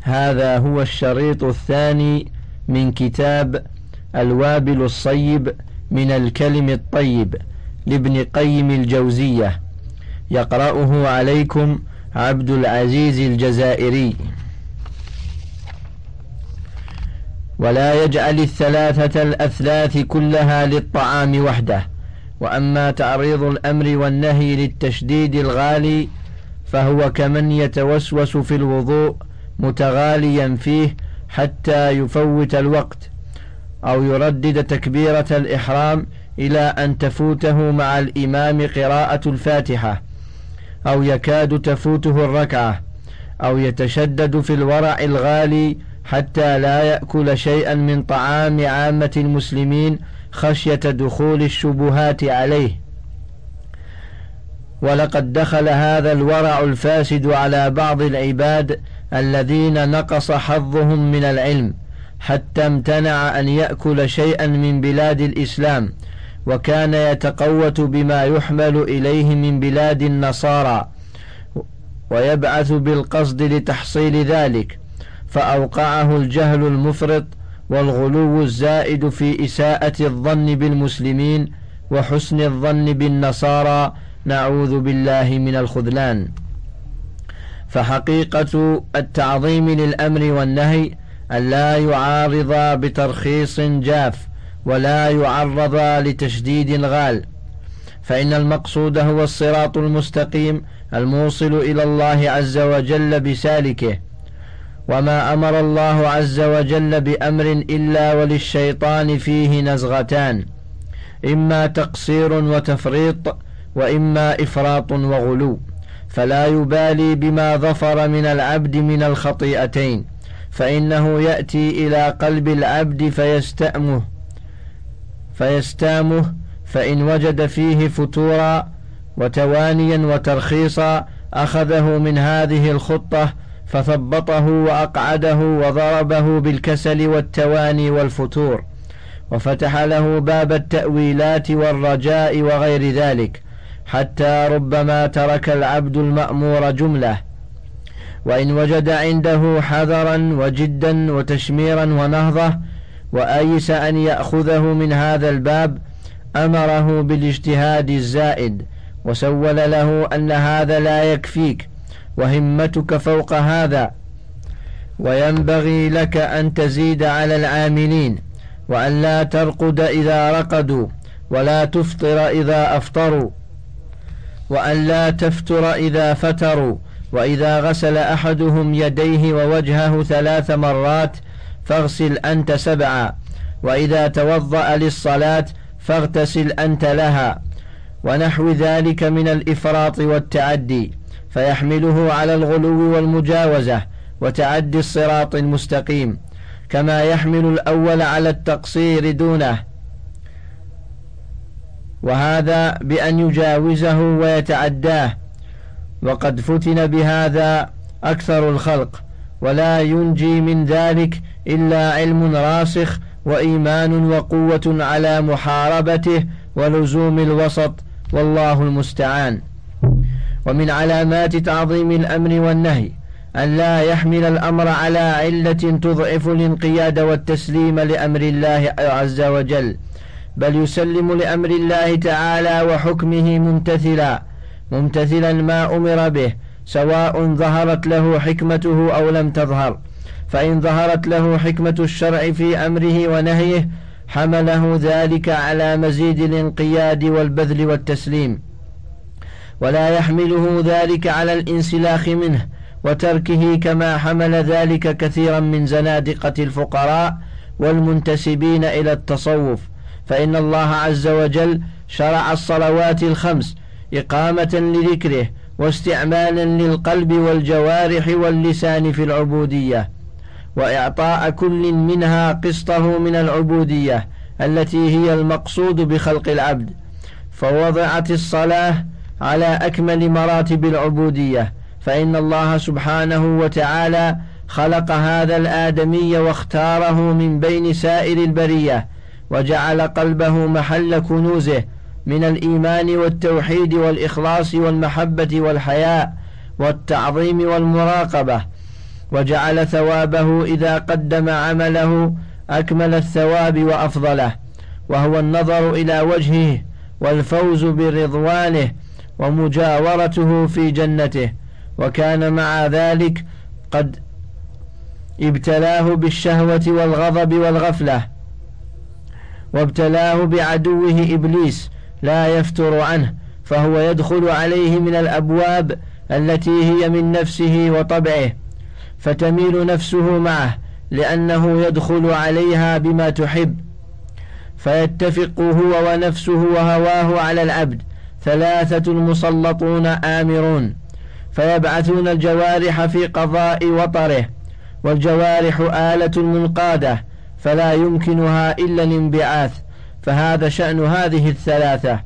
هذا هو الشريط الثاني من كتاب الوابل الصيب من الكلم الطيب لابن قيم الجوزية يقرأه عليكم عبد العزيز الجزائري. ولا يجعل الثلاثة الأثلاث كلها للطعام وحده وأما تعريض الأمر والنهي للتشديد الغالي فهو كمن يتوسوس في الوضوء متغاليا فيه حتى يفوت الوقت أو يردد تكبيرة الإحرام إلى أن تفوته مع الإمام قراءة الفاتحة أو يكاد تفوته الركعة أو يتشدد في الورع الغالي حتى لا يأكل شيئا من طعام عامة المسلمين خشية دخول الشبهات عليه. ولقد دخل هذا الورع الفاسد على بعض العباد الذين نقص حظهم من العلم حتى امتنع أن يأكل شيئا من بلاد الإسلام وكان يتقوت بما يحمل إليه من بلاد النصارى ويبعث بالقصد لتحصيل ذلك فأوقعه الجهل المفرط والغلو الزائد في إساءة الظن بالمسلمين وحسن الظن بالنصارى نعوذ بالله من الخذلان. فحقيقة التعظيم للأمر والنهي أن لا يعارض بترخيص جاف ولا يعرض لتشديد غال فإن المقصود هو الصراط المستقيم الموصل إلى الله عز وجل بسالكه وما أمر الله عز وجل بأمر إلا وللشيطان فيه نزغتان إما تقصير وتفريط وإما إفراط وغلو. فلا يبالي بما ظفر من العبد من الخطيئتين فإنه يأتي إلى قلب العبد فيستأمه فيستامه فإن وجد فيه فتورا وتوانيا وترخيصا أخذه من هذه الخطة فثبطه وأقعده وضربه بالكسل والتواني والفتور وفتح له باب التأويلات والرجاء وغير ذلك. حتى ربما ترك العبد المأمور جملة. وإن وجد عنده حذرا وجدا وتشميرا ونهضة وأيس أن يأخذه من هذا الباب أمره بالاجتهاد الزائد وسول له أن هذا لا يكفيك وهمتك فوق هذا. وينبغي لك أن تزيد على العاملين وأن لا ترقد إذا رقدوا ولا تفطر إذا أفطروا. وأن لا تفتر إذا فتروا وإذا غسل أحدهم يديه ووجهه ثلاث مرات فاغسل أنت سبعا وإذا توضأ للصلاة فاغتسل أنت لها ونحو ذلك من الإفراط والتعدي فيحمله على الغلو والمجاوزة وتعدي الصراط المستقيم كما يحمل الأول على التقصير دونه وهذا بأن يجاوزه ويتعداه. وقد فتن بهذا أكثر الخلق ولا ينجي من ذلك إلا علم راسخ وإيمان وقوة على محاربته ولزوم الوسط والله المستعان. ومن علامات تعظيم الأمر والنهي أن لا يحمل الأمر على علة تضعف الانقياد والتسليم لأمر الله عز وجل. بل يسلم لأمر الله تعالى وحكمه ممتثلا ممتثلا ما أمر به سواء ظهرت له حكمته أو لم تظهر. فإن ظهرت له حكمة الشرع في أمره ونهيه حمله ذلك على مزيد الانقياد والبذل والتسليم. ولا يحمله ذلك على الانسلاخ منه وتركه كما حمل ذلك كثيرا من زنادقة الفقراء والمنتسبين إلى التصوف. فإن الله عز وجل شرع الصلوات الخمس إقامة لذكره واستعمالا للقلب والجوارح واللسان في العبودية وإعطاء كل منها قسطه من العبودية التي هي المقصود بخلق العبد فوضعت الصلاة على أكمل مراتب العبودية فإن الله سبحانه وتعالى خلق هذا الآدمي واختاره من بين سائر البرية وجعل قلبه محل كنوزه من الإيمان والتوحيد والإخلاص والمحبة والحياء والتعظيم والمراقبة. وجعل ثوابه إذا قدم عمله أكمل الثواب وأفضله. وهو النظر إلى وجهه والفوز برضوانه ومجاورته في جنته. وكان مع ذلك قد ابتلاه بالشهوة والغضب والغفلة. وابتلاه بعدوه إبليس لا يفتر عنه فهو يدخل عليه من الأبواب التي هي من نفسه وطبعه فتميل نفسه معه لأنه يدخل عليها بما تحب فيتفق هو ونفسه وهواه على العبد ثلاثة مسلطون آمرون فيبعثون الجوارح في قضاء وطره والجوارح آلة منقادة فلا يمكنها إلا الانبعاث فهذا شأن هذه الثلاثة.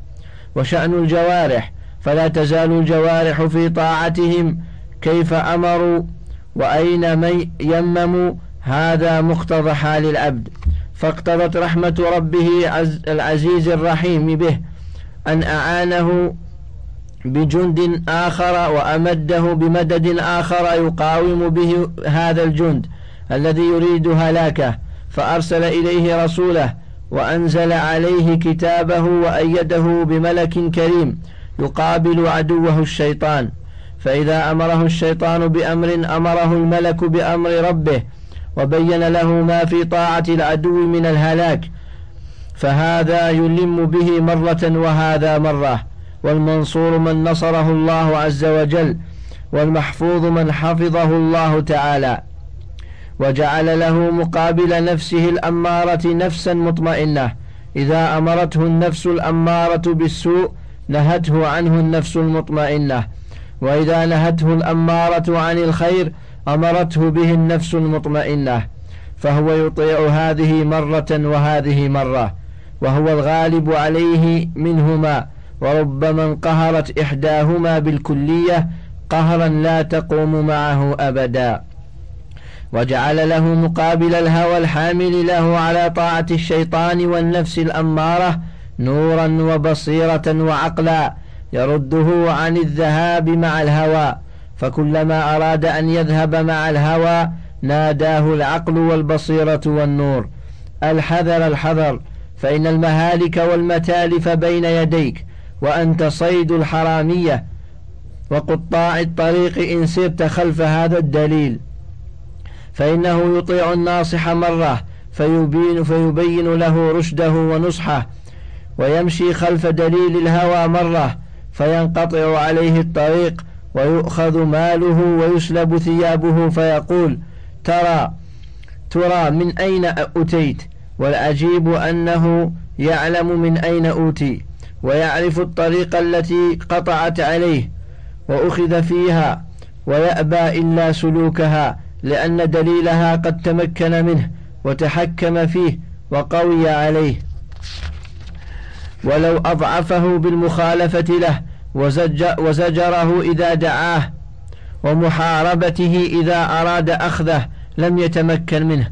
وشأن الجوارح فلا تزال الجوارح في طاعتهم كيف أمروا وأين يمموا هذا مقتضى حال العبد. فاقتضت رحمة ربه العزيز الرحيم به أن أعانه بجند آخر وأمده بمدد آخر يقاوم به هذا الجند الذي يريد هلاكه. فأرسل إليه رسوله وأنزل عليه كتابه وأيده بملك كريم يقابل عدوه الشيطان. فإذا أمره الشيطان بأمر أمره الملك بأمر ربه وبين له ما في طاعة العدو من الهلاك فهذا يلم به مرة وهذا مرة. والمنصور من نصره الله عز وجل والمحفوظ من حفظه الله تعالى. وجعل له مقابل نفسه الأمارة نفسا مطمئنة. إذا أمرته النفس الأمارة بالسوء نهته عنه النفس المطمئنة. وإذا نهته الأمارة عن الخير أمرته به النفس المطمئنة. فهو يطيع هذه مرة وهذه مرة. وهو الغالب عليه منهما. وربما انقهرت إحداهما بالكلية قهرا لا تقوم معه أبدا. وجعل له مقابل الهوى الحامل له على طاعة الشيطان والنفس الأمارة نورا وبصيرة وعقلا يرده عن الذهاب مع الهوى فكلما أراد أن يذهب مع الهوى ناداه العقل والبصيرة والنور. الحذر الحذر فإن المهالك والمتالف بين يديك وأنت صيد الحرامية وقطاع الطريق إن سرت خلف هذا الدليل. فإنه يطيع الناصح مرة فيبين, فيبين له رشده ونصحه ويمشي خلف دليل الهوى مرة فينقطع عليه الطريق ويؤخذ ماله ويسلب ثيابه فيقول ترى ترى من أين أتيت والعجيب أنه يعلم من أين أوتي ويعرف الطريق التي قطعت عليه وأخذ فيها ويأبى إلا سلوكها لأن دليلها قد تمكن منه وتحكم فيه وقوي عليه. ولو أضعفه بالمخالفة له وزجره إذا دعاه ومحاربته إذا أراد أخذه لم يتمكن منه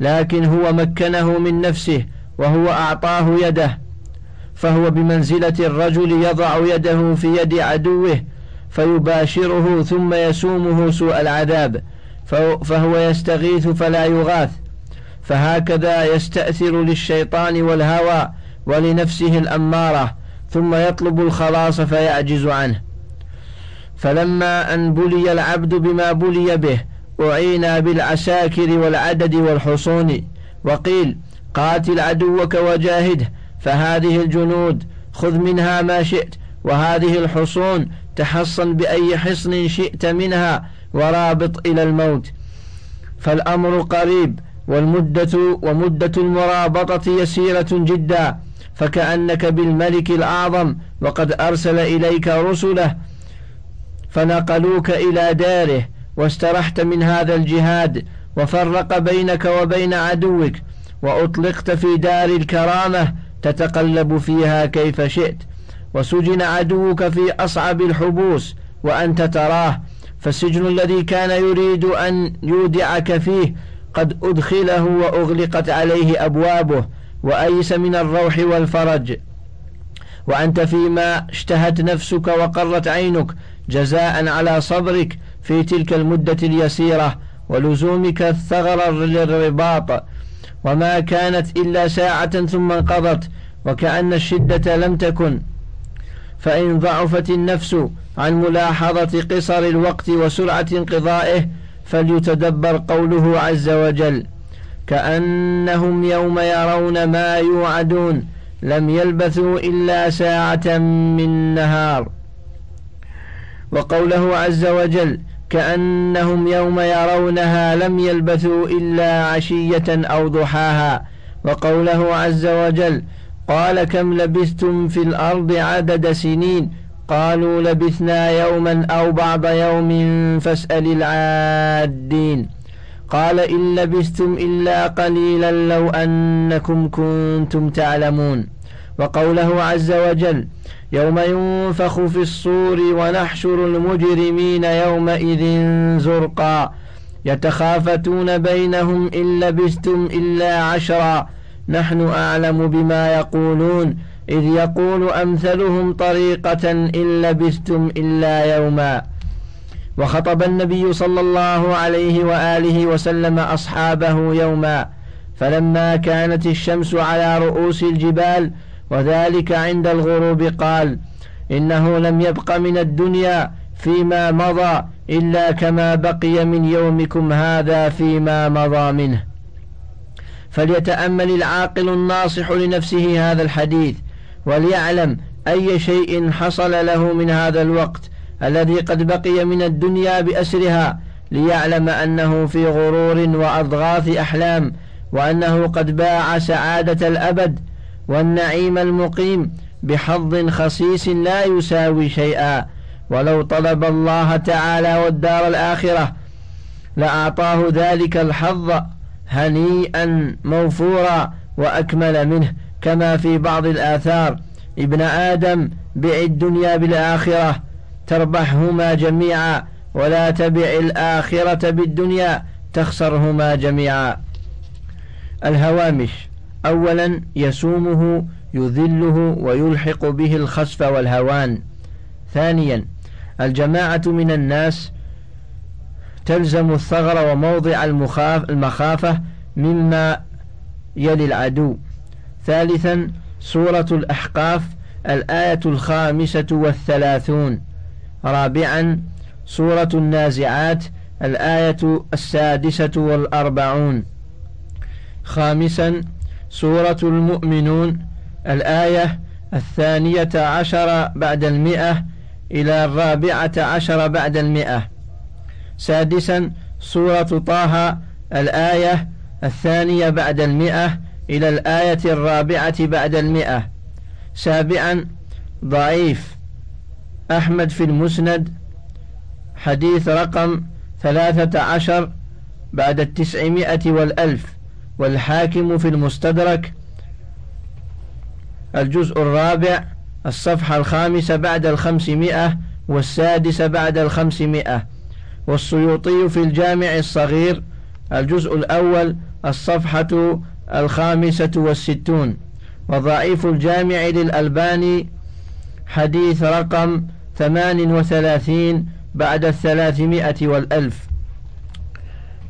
لكن هو مكنه من نفسه وهو أعطاه يده فهو بمنزلة الرجل يضع يده في يد عدوه فيباشره ثم يسومه سوء العذاب. فهو يستغيث فلا يغاث. فهكذا يستأثر للشيطان والهوى ولنفسه الأمارة ثم يطلب الخلاص فيعجز عنه. فلما أن بلي العبد بما بلي به أعينا بالعساكر والعدد والحصون وقيل قاتل عدوك وجاهده فهذه الجنود خذ منها ما شئت وهذه الحصون تحصن بأي حصن شئت منها ورابط إلى الموت. فالأمر قريب والمدة ومدة المرابطة يسيرة جدا. فكأنك بالملك الأعظم وقد أرسل إليك رسله فنقلوك إلى داره واسترحت من هذا الجهاد وفرق بينك وبين عدوك وأطلقت في دار الكرامة تتقلب فيها كيف شئت. وسجن عدوك في أصعب الحبوس وأنت تراه فالسجن الذي كان يريد أن يودعك فيه قد أدخله وأغلقت عليه أبوابه وأيس من الروح والفرج. وأنت فيما اشتهت نفسك وقرت عينك جزاء على صبرك في تلك المدة اليسيرة ولزومك الثغر للرباط. وما كانت إلا ساعة ثم انقضت وكأن الشدة لم تكن. فإن ضعفت النفس عن ملاحظة قصر الوقت وسرعة انقضائه فليتدبر قوله عز وجل كأنهم يوم يرون ما يوعدون لم يلبثوا إلا ساعة من نهار. وقوله عز وجل كأنهم يوم يرونها لم يلبثوا إلا عشية أو ضحاها. وقوله عز وجل قال كم لبثتم في الأرض عدد سنين؟ قالوا لبثنا يوما أو بعض يوم فاسأل العادين. قال إن لبثتم إلا قليلا لو أنكم كنتم تعلمون. وقوله عز وجل يوم ينفخ في الصور ونحشر المجرمين يومئذ زرقا. يتخافتون بينهم إن لبثتم إلا عشرا. نحن أعلم بما يقولون إذ يقول أمثلهم طريقة إن لبثتم إلا يوما. وخطب النبي صلى الله عليه وآله وسلم أصحابه يوما. فلما كانت الشمس على رؤوس الجبال وذلك عند الغروب قال إنه لم يبق من الدنيا فيما مضى إلا كما بقي من يومكم هذا فيما مضى منه. فليتأمل العاقل الناصح لنفسه هذا الحديث وليعلم أي شيء حصل له من هذا الوقت الذي قد بقي من الدنيا بأسرها ليعلم أنه في غرور وأضغاث أحلام وأنه قد باع سعادة الأبد والنعيم المقيم بحظ خسيس لا يساوي شيئا. ولو طلب الله تعالى والدار الآخرة لأعطاه ذلك الحظ هنيئا موفورا وأكمل منه كما في بعض الآثار. ابن آدم بع الدنيا بالآخرة تربحهما جميعا ولا تبع الآخرة بالدنيا تخسرهما جميعا. الهوامش أولا يسومه يذله ويلحق به الخسف والهوان. ثانيا الجماعة من الناس تلزم الثغر وموضع المخاف المخافة مما يلي العدو. ثالثا سورة الأحقاف الآية الخامسة والثلاثون. رابعا سورة النازعات الآية السادسة والأربعون. خامسا سورة المؤمنون الآية الثانية عشر بعد المئة إلى الرابعة عشر بعد المئة. سادسا سورة طه الآية الثانية بعد المئة إلى الآية الرابعة بعد المئة. سابعا ضعيف. أحمد في المسند. حديث رقم ثلاثة عشر بعد التسعمائة والألف. والحاكم في المستدرك. الجزء الرابع الصفحة الخامسة بعد الخمسمائة والسادسة بعد الخمسمائة. والسيوطي في الجامع الصغير الجزء الأول الصفحة الخامسة والستون. وضعيف الجامع للألباني حديث رقم ثمان وثلاثين بعد الثلاثمائة والألف.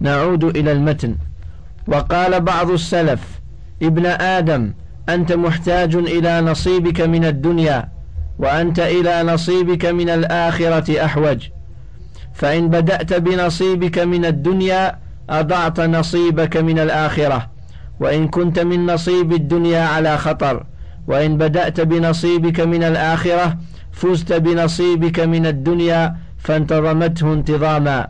نعود إلى المتن. وقال بعض السلف ابن آدم أنت محتاج إلى نصيبك من الدنيا وأنت إلى نصيبك من الآخرة أحوج. فإن بدأت بنصيبك من الدنيا أضعت نصيبك من الآخرة. وإن كنت من نصيب الدنيا على خطر. وإن بدأت بنصيبك من الآخرة فزت بنصيبك من الدنيا فانتظمته انتظاما.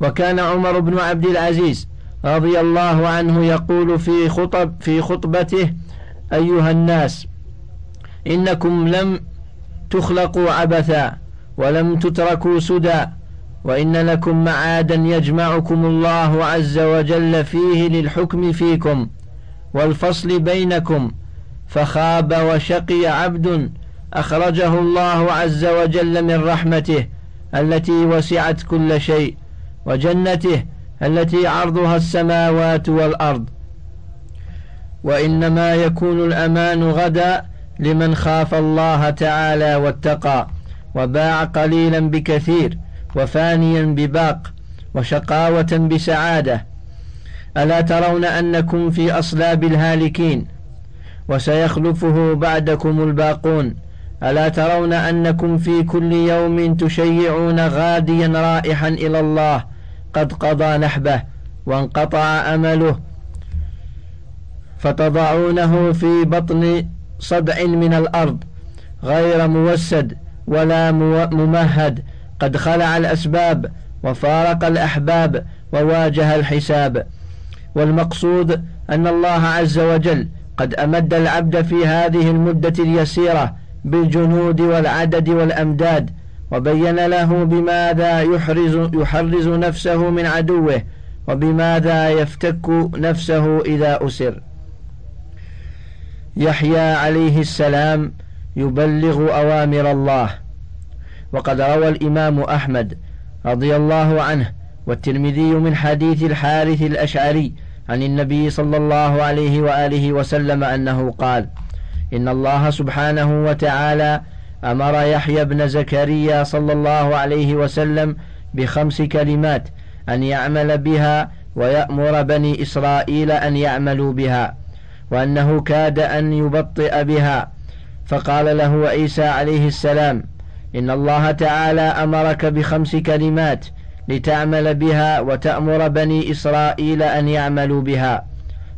وكان عمر بن عبد العزيز رضي الله عنه يقول في خطب في خطبته أيها الناس إنكم لم تخلقوا عبثا. ولم تتركوا سدى وإن لكم معادا يجمعكم الله عز وجل فيه للحكم فيكم والفصل بينكم فخاب وشقي عبد أخرجه الله عز وجل من رحمته التي وسعت كل شيء وجنته التي عرضها السماوات والأرض. وإنما يكون الأمان غدا لمن خاف الله تعالى واتقى. وباع قليلا بكثير وفانيا بباق وشقاوة بسعادة. ألا ترون أنكم في أصلاب الهالكين؟ وسيخلفه بعدكم الباقون. ألا ترون أنكم في كل يوم تشيعون غاديا رائحا إلى الله قد قضى نحبه وانقطع أمله. فتضعونه في بطن صدع من الأرض غير موسد ولا ممهد. قد خلع الأسباب وفارق الأحباب وواجه الحساب. والمقصود أن الله عز وجل قد أمد العبد في هذه المدة اليسيرة بالجنود والعدد والأمداد وبين له بماذا يحرز, يحرز نفسه من عدوه وبماذا يفتك نفسه إذا أسر. يحيى عليه السلام يبلغ أوامر الله. وقد روى الإمام أحمد رضي الله عنه والترمذي من حديث الحارث الأشعري عن النبي صلى الله عليه وآله وسلم أنه قال إن الله سبحانه وتعالى أمر يحيى بن زكريا صلى الله عليه وسلم بخمس كلمات أن يعمل بها ويأمر بني إسرائيل أن يعملوا بها وأنه كاد أن يبطئ بها. فقال له عيسى عليه السلام إن الله تعالى أمرك بخمس كلمات لتعمل بها وتأمر بني إسرائيل أن يعملوا بها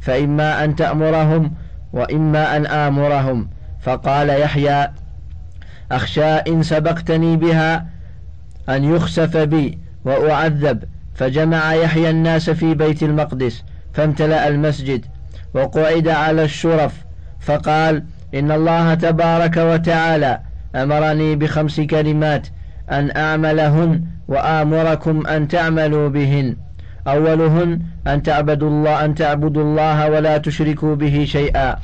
فإما أن تأمرهم وإما أن آمرهم. فقال يحيى أخشى إن سبقتني بها أن يخسف بي وأعذب. فجمع يحيى الناس في بيت المقدس فامتلأ المسجد وقعد على الشرف. فقال إن الله تبارك وتعالى أمرني بخمس كلمات أن أعملهن وآمركم أن تعملوا بهن. أولهن أن تعبدوا الله أن تعبدوا الله ولا تشركوا به شيئا.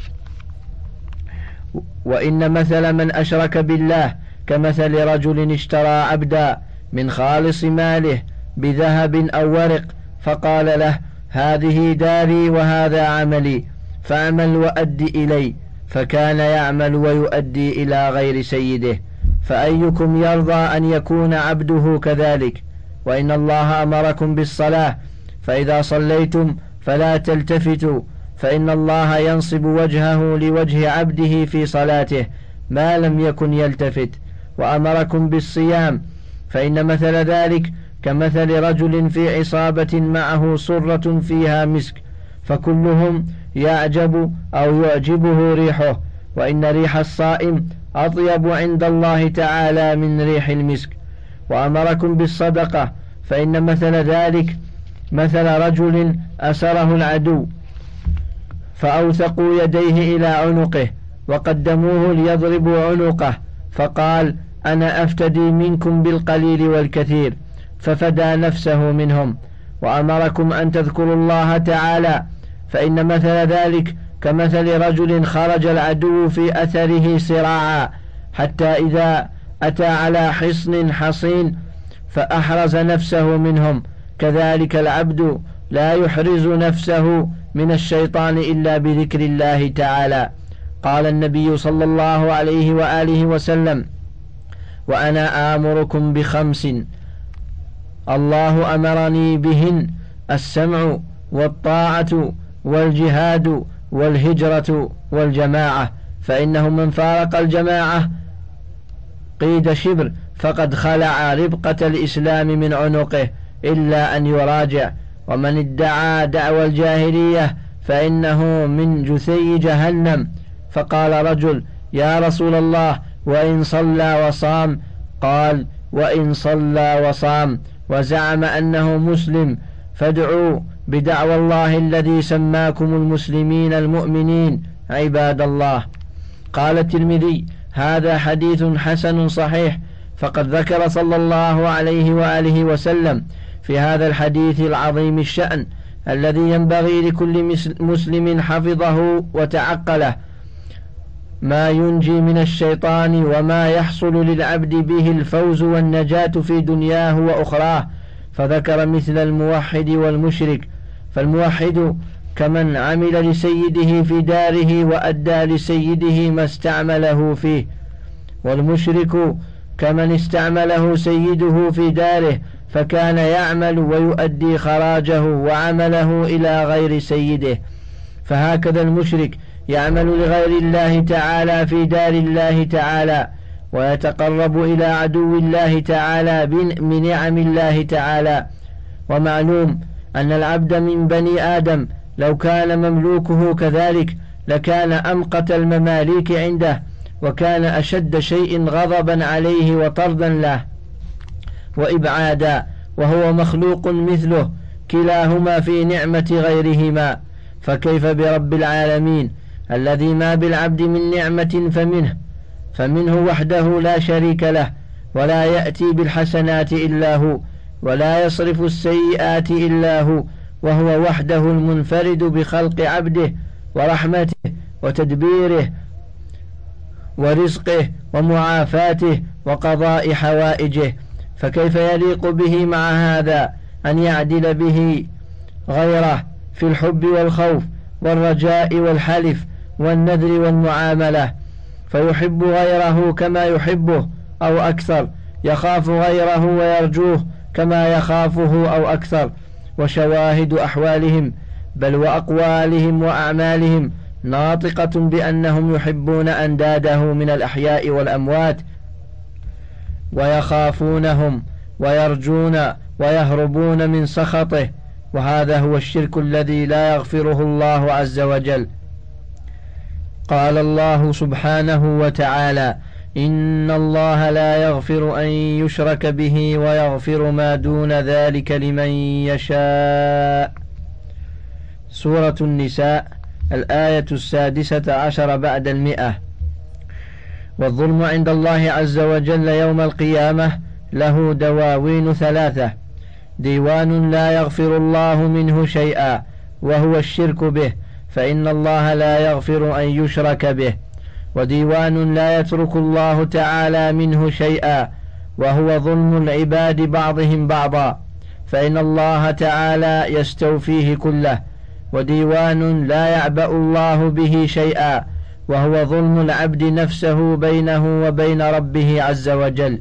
وإن مثل من أشرك بالله كمثل رجل اشترى عبدا من خالص ماله بذهب أو ورق فقال له هذه داري وهذا عملي فاعمل وأد إلي. فكان يعمل ويؤدي إلى غير سيده فأيكم يرضى أن يكون عبده كذلك؟ وإن الله أمركم بالصلاة فإذا صليتم فلا تلتفتوا فإن الله ينصب وجهه لوجه عبده في صلاته ما لم يكن يلتفت. وأمركم بالصيام فإن مثل ذلك كمثل رجل في عصابة معه صرة فيها مسك فكلهم يعجب أو يعجبه ريحه وإن ريح الصائم أطيب عند الله تعالى من ريح المسك. وأمركم بالصدقة فإن مثل ذلك مثل رجل أسره العدو فأوثقوا يديه إلى عنقه وقدموه ليضربوا عنقه فقال أنا أفتدي منكم بالقليل والكثير ففدى نفسه منهم. وأمركم أن تذكروا الله تعالى فإن مثل ذلك كمثل رجل خرج العدو في أثره صراعا حتى إذا أتى على حصن حصين فأحرز نفسه منهم. كذلك العبد لا يحرز نفسه من الشيطان إلا بذكر الله تعالى. قال النبي صلى الله عليه وآله وسلم وأنا آمركم بخمس. الله أمرني بهن السمع والطاعة والجهاد والهجرة والجماعة فإنه من فارق الجماعة. قيد شبر فقد خلع ربقة الإسلام من عنقه إلا أن يراجع. ومن ادعى دعوى الجاهلية فإنه من جثي جهنم. فقال رجل يا رسول الله وإن صلى وصام؟ قال وإن صلى وصام. وزعم أنه مسلم. فادعوا بدعوى الله الذي سماكم المسلمين المؤمنين عباد الله. قال الترمذي هذا حديث حسن صحيح فقد ذكر صلى الله عليه وآله وسلم في هذا الحديث العظيم الشأن الذي ينبغي لكل مسلم حفظه وتعقله. ما ينجي من الشيطان وما يحصل للعبد به الفوز والنجاة في دنياه وأخراه. فذكر مثل الموحد والمشرك فالموحد كمن عمل لسيده في داره وأدى لسيده ما استعمله فيه والمشرك كمن استعمله سيده في داره فكان يعمل ويؤدي خراجه وعمله إلى غير سيده. فهكذا المشرك يعمل لغير الله تعالى في دار الله تعالى ويتقرب إلى عدو الله تعالى بنعم الله تعالى. ومعلوم أن العبد من بني آدم لو كان مملوكه كذلك لكان أمقت المماليك عنده وكان أشد شيء غضبا عليه وطردا له وإبعادا وهو مخلوق مثله كلاهما في نعمة غيرهما فكيف برب العالمين الذي ما بالعبد من نعمة فمنه فمنه وحده لا شريك له ولا يأتي بالحسنات إلا هو ولا يصرف السيئات إلا هو وهو وحده المنفرد بخلق عبده ورحمته وتدبيره ورزقه ومعافاته وقضاء حوائجه. فكيف يليق به مع هذا أن يعدل به غيره في الحب والخوف والرجاء والحلف والنذر والمعاملة؟ فيحب غيره كما يحبه أو أكثر يخاف غيره ويرجوه كما يخافه أو أكثر وشواهد أحوالهم بل وأقوالهم وأعمالهم ناطقة بأنهم يحبون أنداده من الأحياء والأموات ويخافونهم ويرجون ويهربون من سخطه وهذا هو الشرك الذي لا يغفره الله عز وجل. قال الله سبحانه وتعالى إن الله لا يغفر أن يشرك به ويغفر ما دون ذلك لمن يشاء. سورة النساء الآية السادسة عشر بعد المئة. والظلم عند الله عز وجل يوم القيامة له دواوين ثلاثة. ديوان لا يغفر الله منه شيئا وهو الشرك به فإن الله لا يغفر أن يشرك به. وديوان لا يترك الله تعالى منه شيئا وهو ظلم العباد بعضهم بعضا. فإن الله تعالى يستوفيه كله وديوان لا يعبأ الله به شيئا وهو ظلم العبد نفسه بينه وبين ربه عز وجل.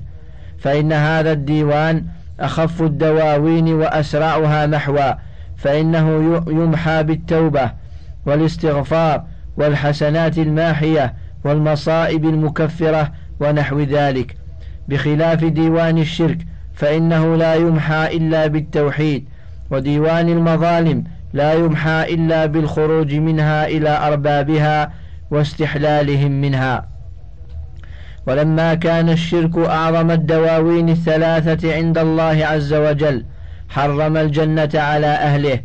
فإن هذا الديوان أخف الدواوين وأسرعها محوا فإنه يمحى بالتوبة والإستغفار والحسنات الماحية والمصائب المكفرة ونحو ذلك. بخلاف ديوان الشرك فإنه لا يمحى إلا بالتوحيد وديوان المظالم لا يمحى إلا بالخروج منها إلى أربابها واستحلالهم منها. ولما كان الشرك أعظم الدواوين الثلاثة عند الله عز وجل حرم الجنة على أهله.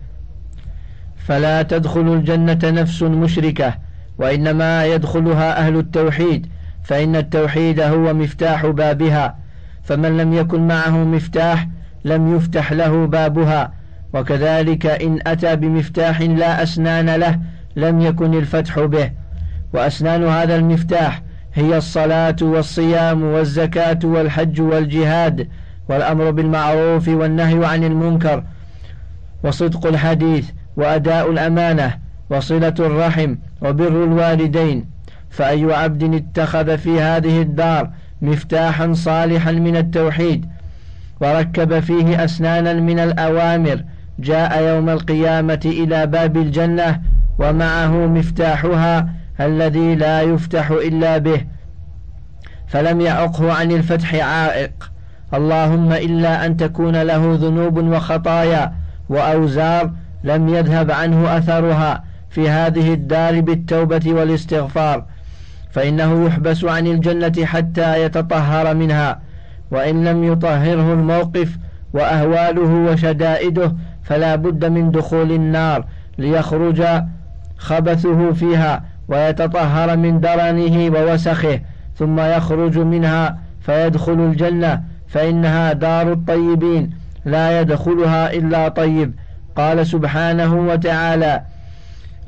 فلا تدخل الجنة نفس مشركة وإنما يدخلها أهل التوحيد فإن التوحيد هو مفتاح بابها فمن لم يكن معه مفتاح لم يفتح له بابها وكذلك إن أتى بمفتاح لا أسنان له لم يكن الفتح به. وأسنان هذا المفتاح هي الصلاة والصيام والزكاة والحج والجهاد والأمر بالمعروف والنهي عن المنكر وصدق الحديث وأداء الأمانة وصلة الرحم وبر الوالدين فأي عبد اتخذ في هذه الدار مفتاحا صالحا من التوحيد وركب فيه أسنانا من الأوامر جاء يوم القيامة إلى باب الجنة ومعه مفتاحها الذي لا يفتح إلا به فلم يعقه عن الفتح عائق. اللهم إلا أن تكون له ذنوب وخطايا وأوزار لم يذهب عنه أثرها في هذه الدار بالتوبة والاستغفار فإنه يحبس عن الجنة حتى يتطهر منها وإن لم يطهره الموقف وأهواله وشدائده فلا بد من دخول النار ليخرج خبثه فيها ويتطهر من درنه ووسخه ثم يخرج منها فيدخل الجنة فإنها دار الطيبين لا يدخلها إلا طيب. قال سبحانه وتعالى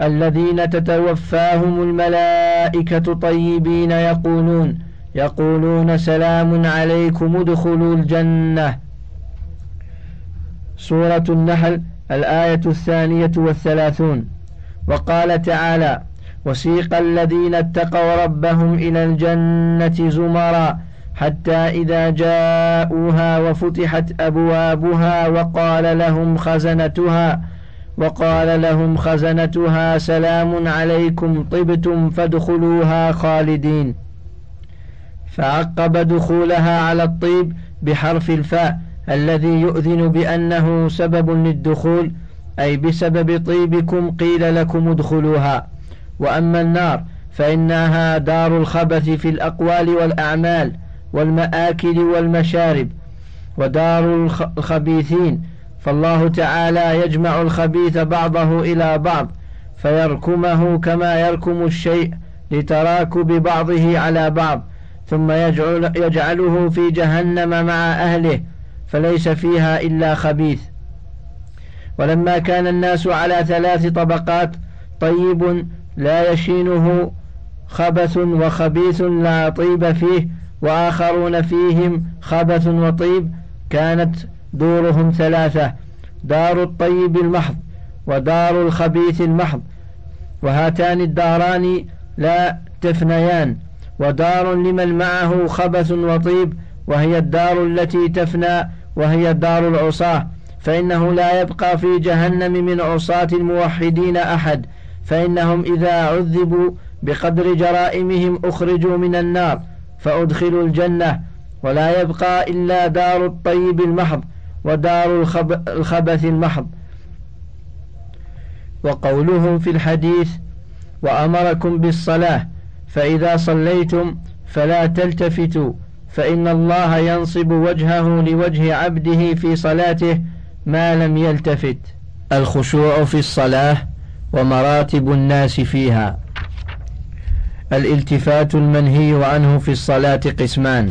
الذين تتوفاهم الملائكة طيبين يقولون يقولون سلام عليكم ادخلوا الجنة. سورة النحل الآية الثانية والثلاثون. وقال تعالى وسيق الذين اتقوا ربهم إلى الجنة زمرا حتى إذا جاءوها وفتحت أبوابها وقال لهم خزنتها وقال لهم خزنتها سلام عليكم طبتم فادخلوها خالدين. فعقب دخولها على الطيب بحرف الفاء الذي يؤذن بأنه سبب للدخول أي بسبب طيبكم قيل لكم ادخلوها. وأما النار فإنها دار الخبث في الأقوال والأعمال والمآكل والمشارب ودار الخبيثين فالله تعالى يجمع الخبيث بعضه إلى بعض فيركمه كما يركم الشيء لتراكب بعضه على بعض ثم يجعل يجعله في جهنم مع أهله فليس فيها إلا خبيث. ولما كان الناس على ثلاث طبقات طيب لا يشينه خبث وخبيث لا طيب فيه وآخرون فيهم خبث وطيب كانت دورهم ثلاثة دار الطيب المحض ودار الخبيث المحض. وهاتان الداران لا تفنيان ودار لمن معه خبث وطيب وهي الدار التي تفنى وهي دار العصاة. فإنه لا يبقى في جهنم من عصاة الموحدين أحد. فإنهم إذا عذبوا بقدر جرائمهم أخرجوا من النار فأدخلوا الجنة. ولا يبقى إلا دار الطيب المحض. ودار الخبث المحض. وقوله في الحديث وأمركم بالصلاة فإذا صليتم فلا تلتفتوا فإن الله ينصب وجهه لوجه عبده في صلاته ما لم يلتفت. الخشوع في الصلاة ومراتب الناس فيها. الالتفات المنهي عنه في الصلاة قسمان.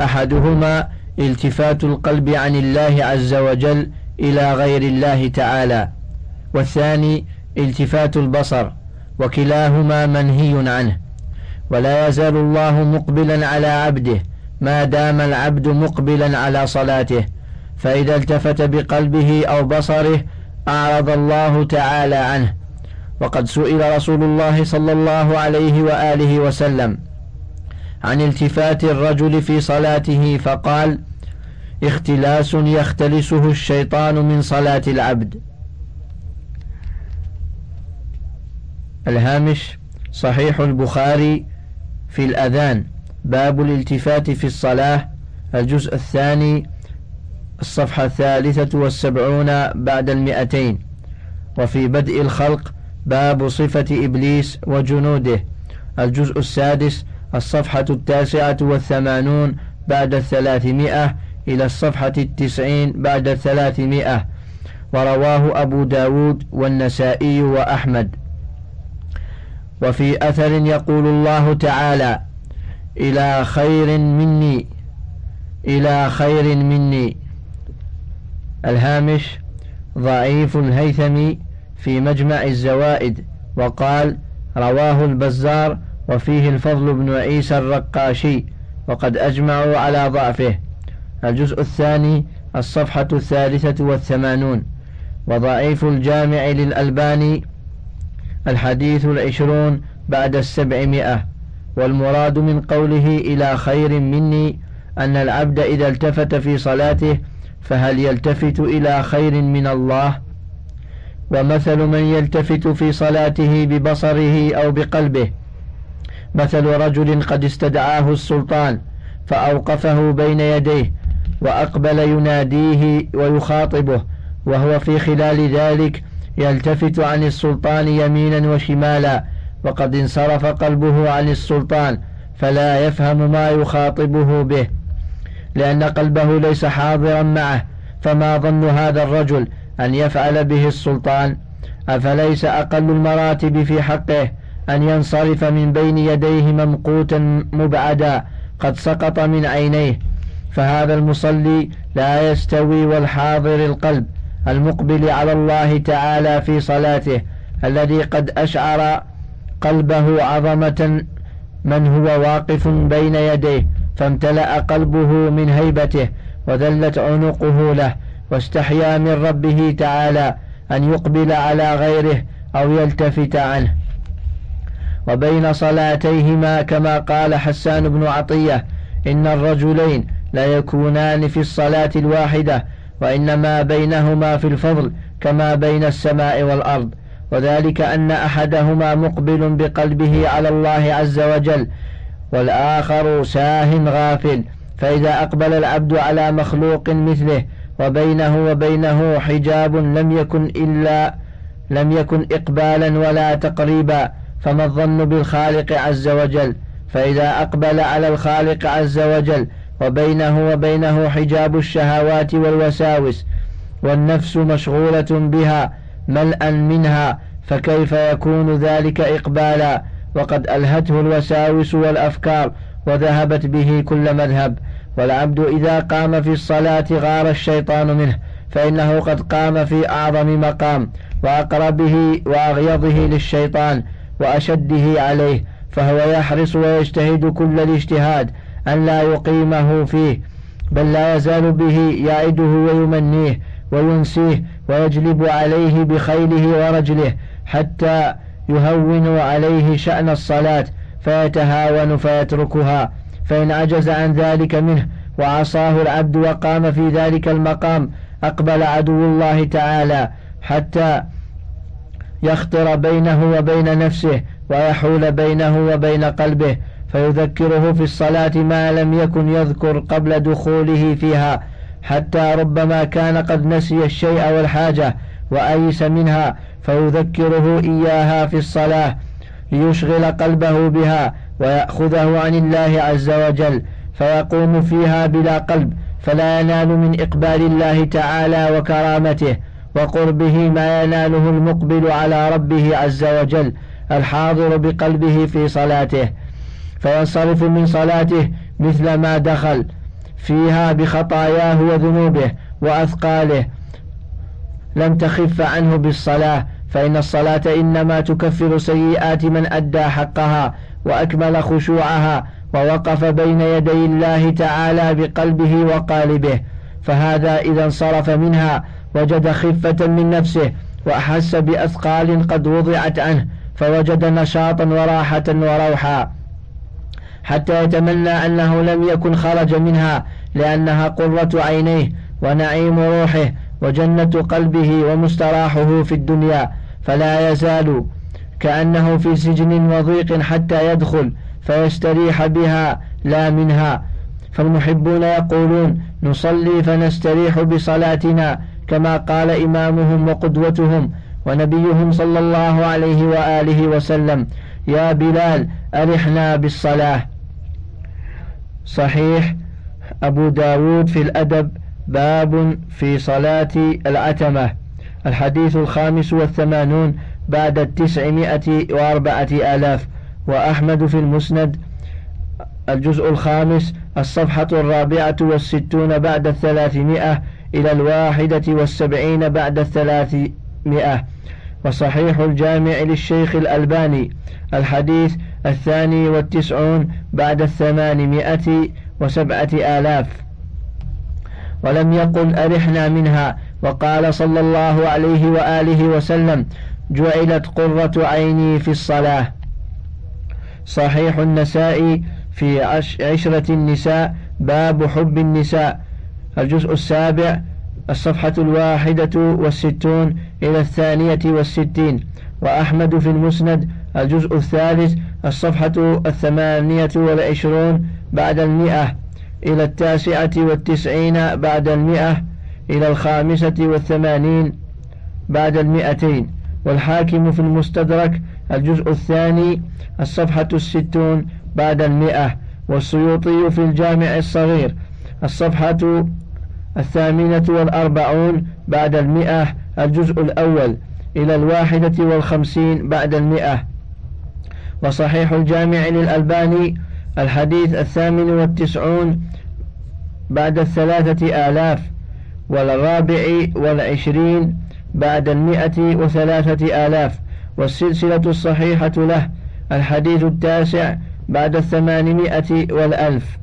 أحدهما التفات القلب عن الله عز وجل إلى غير الله تعالى. والثاني التفات البصر وكلاهما منهي عنه. ولا يزال الله مقبلا على عبده ما دام العبد مقبلا على صلاته. فإذا التفت بقلبه أو بصره أعرض الله تعالى عنه. وقد سئل رسول الله صلى الله عليه وآله وسلم عن التفات الرجل في صلاته فقال اختلاس يختلسه الشيطان من صلاة العبد. الهامش صحيح البخاري في الأذان. باب الالتفات في الصلاة. الجزء الثاني الصفحة الثالثة والسبعون بعد المئتين. وفي بدء الخلق باب صفة إبليس وجنوده. الجزء السادس الصفحة التاسعة والثمانون بعد الثلاثمائة. إلى الصفحة التسعين بعد الثلاثمائة. ورواه أبو داود والنسائي وأحمد. وفي أثر يقول الله تعالى إلى خير مني إلى خير مني. الهامش ضعيف الهيثمي في مجمع الزوائد. وقال رواه البزار وفيه الفضل بن عيسى الرقاشي. وقد أجمعوا على ضعفه. الجزء الثاني الصفحة الثالثة والثمانون. وضعيف الجامع للألباني الحديث العشرون بعد السبعمائة. والمراد من قوله إلى خير مني أن العبد إذا التفت في صلاته فهل يلتفت إلى خير من الله؟ ومثل من يلتفت في صلاته ببصره أو بقلبه. مثل رجل قد استدعاه السلطان فأوقفه بين يديه وأقبل يناديه ويخاطبه وهو في خلال ذلك يلتفت عن السلطان يمينا وشمالا وقد انصرف قلبه عن السلطان فلا يفهم ما يخاطبه به لأن قلبه ليس حاضرا معه فما ظن هذا الرجل أن يفعل به السلطان؟ أفليس أقل المراتب في حقه أن ينصرف من بين يديه ممقوتا مبعدا قد سقط من عينيه؟ فهذا المصلي لا يستوي والحاضر القلب المقبل على الله تعالى في صلاته الذي قد أشعر قلبه عظمة من هو واقف بين يديه فامتلأ قلبه من هيبته وذلت عنقه له واستحيا من ربه تعالى أن يقبل على غيره أو يلتفت عنه. وبين صلاتيهما كما قال حسان بن عطية إن الرجلين لا يكونان في الصلاة الواحدة وإنما بينهما في الفضل كما بين السماء والأرض. وذلك أن أحدهما مقبل بقلبه على الله عز وجل والآخر ساه غافل. فإذا أقبل العبد على مخلوق مثله وبينه وبينه حجاب لم يكن إلا لم يكن إقبالا ولا تقريبا فما الظن بالخالق عز وجل؟ فإذا أقبل على الخالق عز وجل وبينه وبينه حجاب الشهوات والوساوس والنفس مشغولة بها ملأ منها فكيف يكون ذلك إقبالا؟ وقد ألهته الوساوس والأفكار وذهبت به كل مذهب. والعبد إذا قام في الصلاة غار الشيطان منه فإنه قد قام في أعظم مقام وأقربه وأغيضه للشيطان وأشده عليه فهو يحرص ويجتهد كل الاجتهاد أن لا يقيمه فيه بل لا يزال به يعده ويمنيه وينسيه ويجلب عليه بخيله ورجله حتى يهون عليه شأن الصلاة فيتهاون فيتركها فإن عجز عن ذلك منه وعصاه العبد وقام في ذلك المقام أقبل عدو الله تعالى حتى يخطر بينه وبين نفسه ويحول بينه وبين قلبه فيذكره في الصلاة ما لم يكن يذكر قبل دخوله فيها حتى ربما كان قد نسي الشيء والحاجة وأيس منها فيذكره إياها في الصلاة ليشغل قلبه بها ويأخذه عن الله عز وجل فيقوم فيها بلا قلب فلا ينال من إقبال الله تعالى وكرامته وقربه ما يناله المقبل على ربه عز وجل الحاضر بقلبه في صلاته. فينصرف من صلاته مثل ما دخل فيها بخطاياه وذنوبه وأثقاله. لم تخف عنه بالصلاة فإن الصلاة إنما تكفر سيئات من أدى حقها وأكمل خشوعها ووقف بين يدي الله تعالى بقلبه وقالبه. فهذا إذا انصرف منها وجد خفة من نفسه وأحس بأثقال قد وضعت عنه فوجد نشاطا وراحة وروحا. حتى يتمنى أنه لم يكن خرج منها لأنها قرة عينيه ونعيم روحه وجنة قلبه ومستراحه في الدنيا فلا يزال كأنه في سجن وضيق حتى يدخل فيستريح بها لا منها. فالمحبون يقولون نصلي فنستريح بصلاتنا كما قال إمامهم وقدوتهم ونبيهم صلى الله عليه وآله وسلم. يا بلال أرحنا بالصلاة. صحيح. أبو داود في الأدب باب في صلاة العتمة الحديث الخامس والثمانون بعد التسعمائة وأربعة آلاف. وأحمد في المسند. الجزء الخامس الصفحة الرابعة والستون بعد الثلاثمائة إلى الواحدة والسبعين بعد الثلاثمائة. وصحيح الجامع للشيخ الألباني. الحديث الثاني والتسعون بعد الثمانمائة وسبعة آلاف. ولم يقل أرحنا منها وقال صلى الله عليه وآله وسلم جعلت قرة عيني في الصلاة. صحيح النسائي في عشرة النساء باب حب النساء. الجزء السابع الصفحة الواحدة والستون إلى الثانية والستين وأحمد في المسند الجزء الثالث الصفحة الثمانية والعشرون بعد المئة إلى التاسعة والتسعين بعد المئة إلى الخامسة والثمانين بعد المئتين. والحاكم في المستدرك الجزء الثاني الصفحة الستون بعد المئة والسيوطي في الجامع الصغير الصفحة الثامنة والأربعون بعد المئة الجزء الأول إلى الواحدة والخمسين بعد المئة. وصحيح الجامع للألباني الحديث الثامن والتسعون بعد الثلاثة آلاف والرابع والعشرين بعد المئة وثلاثة آلاف. والسلسلة الصحيحة له الحديث التاسع بعد الثمانمائة والألف.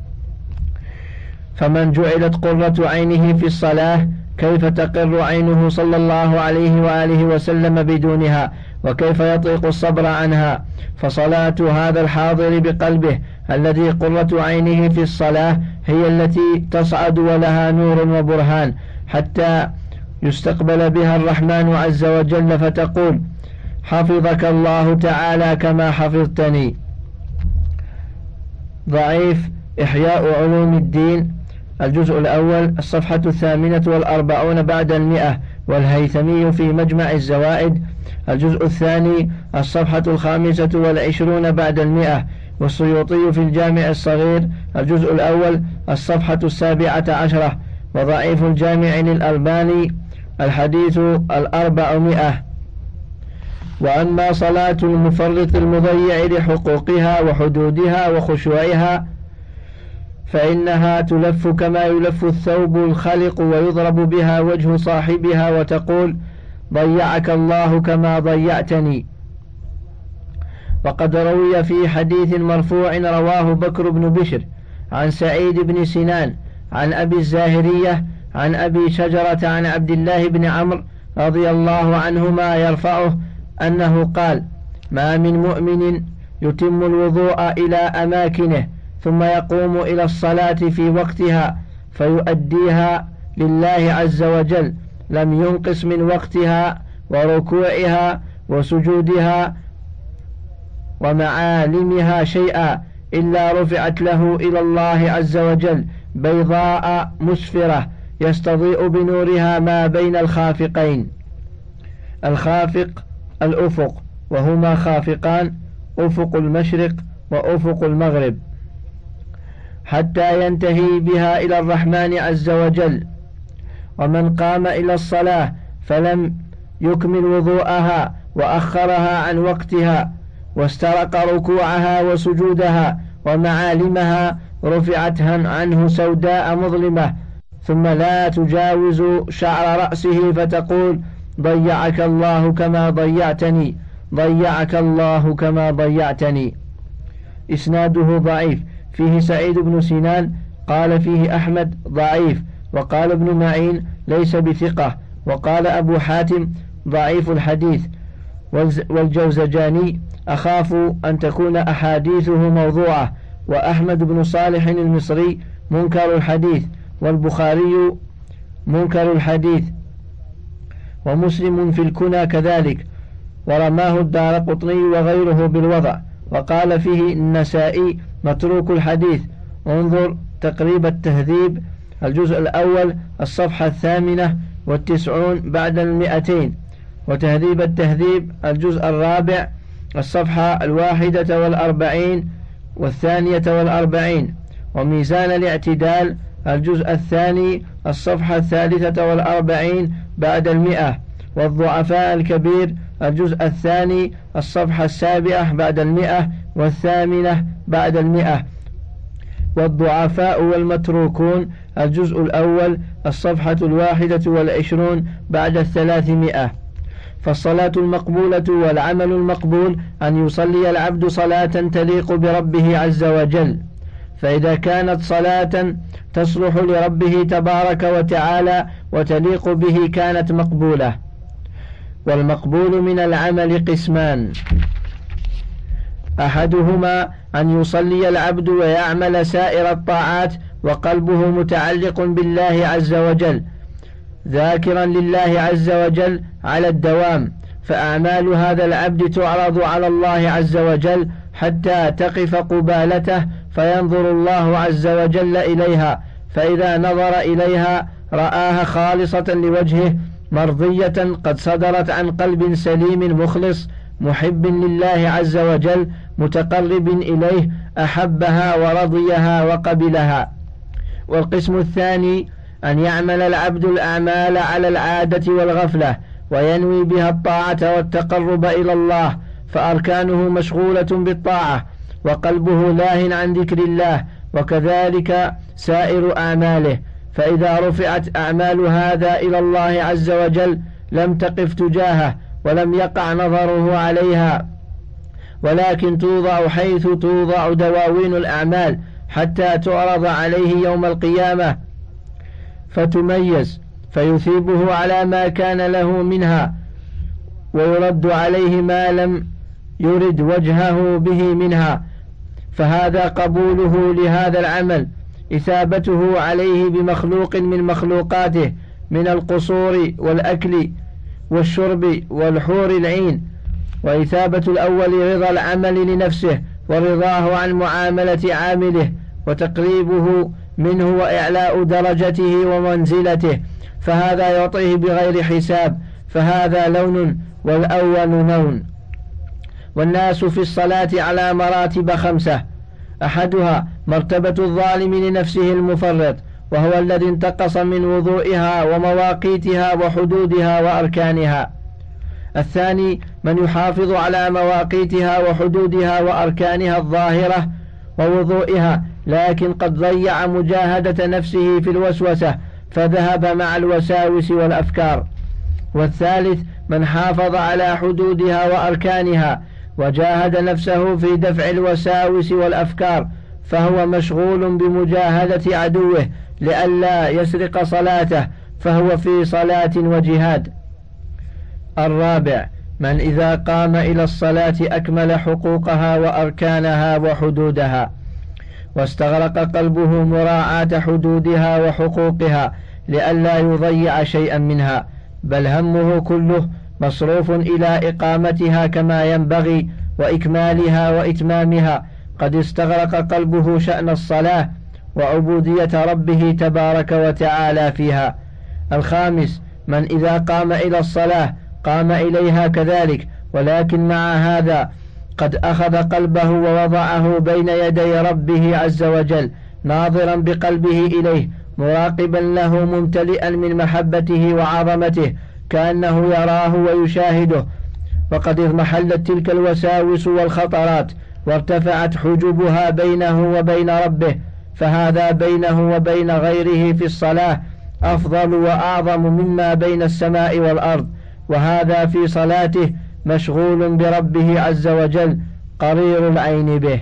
فمن جعلت قرة عينه في الصلاة كيف تقر عينه صلى الله عليه وآله وسلم بدونها؟ وكيف يطيق الصبر عنها؟ فصلاة هذا الحاضر بقلبه الذي قرة عينه في الصلاة هي التي تصعد ولها نور وبرهان حتى يستقبل بها الرحمن عز وجل فتقول حفظك الله تعالى كما حفظتني. ضعيف إحياء علوم الدين الجزء الأول الصفحة الثامنة والأربعون بعد المئة والهيثمي في مجمع الزوائد. الجزء الثاني الصفحة الخامسة والعشرون بعد المئة والسيوطي في الجامع الصغير. الجزء الأول الصفحة السابعة عشرة وضعيف الجامع للألباني. الحديث الأربعمائة. وأما صلاة المفرط المضيع لحقوقها وحدودها وخشوعها فإنها تلف كما يلف الثوب الخلق ويضرب بها وجه صاحبها وتقول ضيعك الله كما ضيعتني. وقد روي في حديث مرفوع رواه بكر بن بشر عن سعيد بن سنان عن أبي الزاهرية عن أبي شجرة عن عبد الله بن عمرو رضي الله عنهما يرفعه أنه قال ما من مؤمن يتم الوضوء إلى أماكنه ثم يقوم إلى الصلاة في وقتها فيؤديها لله عز وجل. لم ينقص من وقتها وركوعها وسجودها ومعالمها شيئا إلا رفعت له إلى الله عز وجل بيضاء مسفرة يستضيء بنورها ما بين الخافقين. الخافق الأفق وهما خافقان أفق المشرق وأفق المغرب. حتى ينتهي بها إلى الرحمن عز وجل. ومن قام إلى الصلاة فلم يكمل وضوءها وأخرها عن وقتها واسترق ركوعها وسجودها ومعالمها رفعت عنه سوداء مظلمة. ثم لا تجاوز شعر رأسه فتقول ضيعك الله كما ضيعتني ضيعك الله كما ضيعتني. إسناده ضعيف. فيه سعيد بن سنان قال فيه أحمد ضعيف وقال ابن معين ليس بثقة وقال أبو حاتم ضعيف الحديث. والجوزجاني أخاف أن تكون أحاديثه موضوعة وأحمد بن صالح المصري منكر الحديث والبخاري منكر الحديث. ومسلم في الكنى كذلك ورماه الدار قطني وغيره بالوضع. وقال فيه النسائي متروك الحديث. انظر تقريب التهذيب الجزء الأول الصفحة الثامنة والتسعون بعد المئتين. وتهذيب التهذيب الجزء الرابع الصفحة الواحدة والأربعين والثانية والأربعين. وميزان الاعتدال الجزء الثاني الصفحة الثالثة والأربعين بعد المئة. والضعفاء الكبير الجزء الثاني الصفحة السابعة بعد المئة والثامنة بعد المئة. والضعفاء والمتروكون الجزء الأول الصفحة الواحدة والعشرون بعد الثلاثمائة. فالصلاة المقبولة والعمل المقبول أن يصلي العبد صلاة تليق بربه عز وجل. فإذا كانت صلاة تصلح لربه تبارك وتعالى وتليق به كانت مقبولة. والمقبول من العمل قسمان. أحدهما أن يصلي العبد ويعمل سائر الطاعات وقلبه متعلق بالله عز وجل ذاكرا لله عز وجل على الدوام. فأعمال هذا العبد تعرض على الله عز وجل حتى تقف قبالته فينظر الله عز وجل إليها. فإذا نظر إليها رآها خالصة لوجهه مرضية قد صدرت عن قلب سليم مخلص محب لله عز وجل متقرب إليه أحبها ورضيها وقبلها. والقسم الثاني أن يعمل العبد الأعمال على العادة والغفلة وينوي بها الطاعة والتقرب إلى الله فأركانه مشغولة بالطاعة وقلبه لاه عن ذكر الله وكذلك سائر أعماله. فإذا رفعت أعمال هذا إلى الله عز وجل لم تقف تجاهه ولم يقع نظره عليها. ولكن توضع حيث توضع دواوين الأعمال حتى تعرض عليه يوم القيامة. فتميز فيثيبه على ما كان له منها ويرد عليه ما لم يرد وجهه به منها. فهذا قبوله لهذا العمل. إثابته عليه بمخلوق من مخلوقاته من القصور والأكل والشرب والحور العين. وإثابة الأول رضا العمل لنفسه ورضاه عن معاملة عامله وتقريبه منه وإعلاء درجته ومنزلته. فهذا يعطيه بغير حساب فهذا لون والأول لون والناس في الصلاة على مراتب خمسة. أحدها مرتبة الظالم لنفسه المفرط وهو الذي انتقص من وضوئها ومواقيتها وحدودها وأركانها. الثاني من يحافظ على مواقيتها وحدودها وأركانها الظاهرة ووضوئها لكن قد ضيع مجاهدة نفسه في الوسوسة فذهب مع الوساوس والأفكار. والثالث من حافظ على حدودها وأركانها وجاهد نفسه في دفع الوساوس والأفكار فهو مشغول بمجاهدة عدوه لئلا يسرق صلاته فهو في صلاة وجهاد. الرابع من إذا قام إلى الصلاة أكمل حقوقها وأركانها وحدودها واستغرق قلبه مراعاة حدودها وحقوقها لئلا يضيع شيئا منها بل همه كله مصروف إلى إقامتها كما ينبغي وإكمالها وإتمامها. قد استغرق قلبه شأن الصلاة وعبودية ربه تبارك وتعالى فيها. الخامس من إذا قام إلى الصلاة قام إليها كذلك ولكن مع هذا قد أخذ قلبه ووضعه بين يدي ربه عز وجل ناظرا بقلبه إليه مراقبا له ممتلئا من محبته وعظمته كأنه يراه ويشاهده. وقد اضمحلت تلك الوساوس والخطرات وارتفعت حجبها بينه وبين ربه فهذا بينه وبين غيره في الصلاة أفضل وأعظم مما بين السماء والأرض. وهذا في صلاته مشغول بربه عز وجل قرير العين به.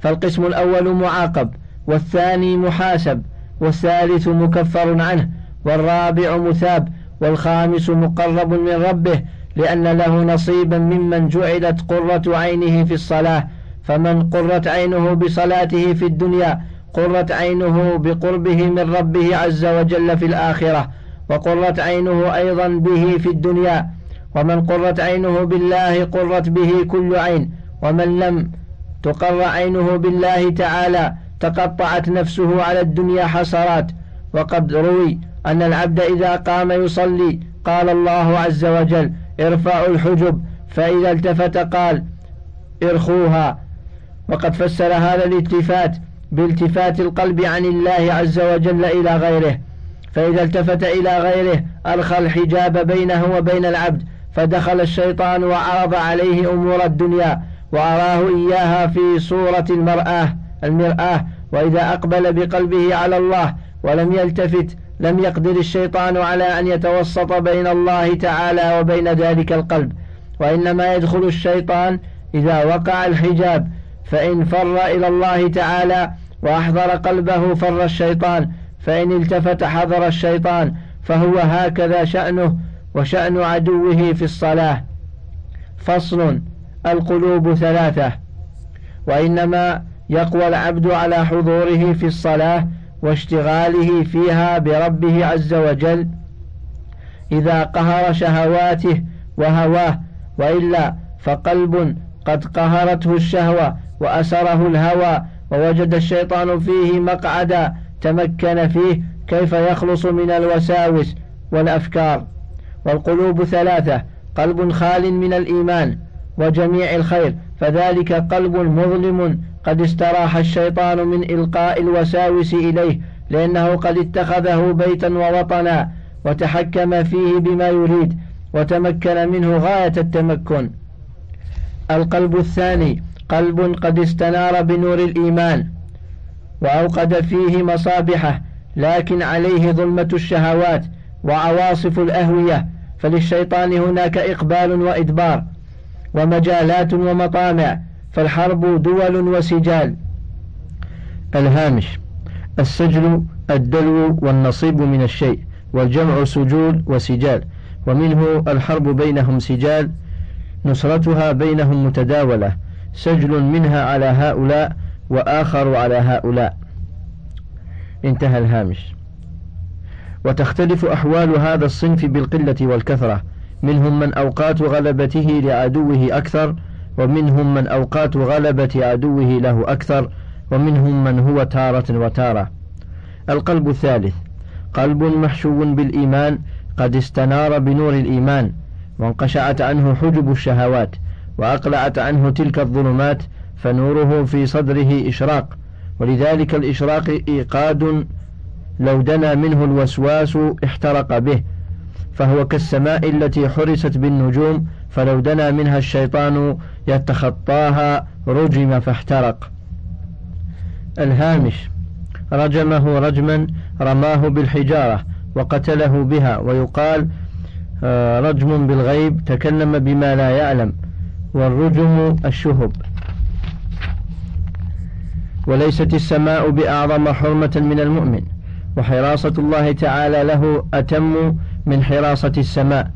فالقسم الأول معاقب والثاني محاسب والثالث مكفر عنه والرابع مثاب والخامس مقرب من ربه لأن له نصيبا ممن جعلت قرة عينه في الصلاة. فمن قرت عينه بصلاته في الدنيا قرت عينه بقربه من ربه عز وجل في الآخرة وقرت عينه أيضا به في الدنيا. ومن قرت عينه بالله قرت به كل عين. ومن لم تقر عينه بالله تعالى تقطعت نفسه على الدنيا حسرات. وقد روي أن العبد إذا قام يصلي قال الله عز وجل ارفعوا الحجب فإذا التفت قال ارخوها. وقد فسر هذا الالتفات بالتفات القلب عن الله عز وجل إلى غيره. فإذا التفت إلى غيره أرخى الحجاب بينه وبين العبد فدخل الشيطان وعرض عليه أمور الدنيا وأراه إياها في صورة المرآة المرآة وإذا أقبل بقلبه على الله ولم يلتفت لم يقدر الشيطان على أن يتوسط بين الله تعالى وبين ذلك القلب. وإنما يدخل الشيطان إذا وقع الحجاب فإن فر إلى الله تعالى وأحضر قلبه فر الشيطان فإن التفت حضر الشيطان فهو هكذا شأنه وشأن عدوه في الصلاة. فصل القلوب ثلاثة. وإنما يقوى العبد على حضوره في الصلاة واشتغاله فيها بربه عز وجل. إذا قهر شهواته وهواه وإلا فقلب قد قهرته الشهوة وأسره الهوى ووجد الشيطان فيه مقعدا تمكن فيه كيف يخلص من الوساوس والأفكار. والقلوب ثلاثة قلب خال من الإيمان وجميع الخير. فذلك قلب مظلم قد استراح الشيطان من إلقاء الوساوس إليه لأنه قد اتخذه بيتا ووطنا وتحكم فيه بما يريد وتمكن منه غاية التمكن. القلب الثاني قلب قد استنار بنور الإيمان وأوقد فيه مصابحه لكن عليه ظلمة الشهوات وعواصف الأهوية فللشيطان هناك إقبال وإدبار. ومجالات ومطامع فالحرب دول وسجال. الهامش السجل الدلو والنصيب من الشيء والجمع سجول وسجال. ومنه الحرب بينهم سجال نصرتها بينهم متداولة. سجل منها على هؤلاء وآخر على هؤلاء. انتهى الهامش. وتختلف أحوال هذا الصنف بالقلة والكثرة. منهم من أوقات غلبته لعدوه أكثر ومنهم من أوقات غلبة عدوه له أكثر ومنهم من هو تارة وتارة. القلب الثالث قلب محشو بالإيمان قد استنار بنور الإيمان وانقشعت عنه حجب الشهوات وأقلعت عنه تلك الظلمات فنوره في صدره إشراق. ولذلك الإشراق إيقاد لو دنا منه الوسواس احترق به. فهو كالسماء التي حرست بالنجوم فلو دنا منها الشيطان يتخطاها رجم فاحترق. الهامش رجمه رجما رماه بالحجارة وقتله بها ويقال آه، رجم بالغيب تكلم بما لا يعلم والرجم الشهب. وليست السماء بأعظم حرمة من المؤمن وحراسة الله تعالى له أتم من حراسة السماء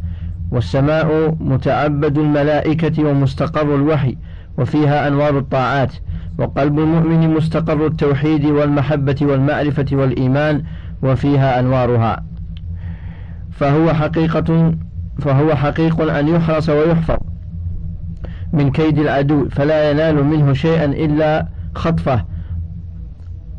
والسماء متعبد الملائكة ومستقر الوحي وفيها أنوار الطاعات وقلب المؤمن مستقر التوحيد والمحبة والمعرفة والإيمان وفيها أنوارها. فهو حقيقة فهو حقيق أن يحرس ويحفظ من كيد العدو فلا ينال منه شيئا إلا خطفه.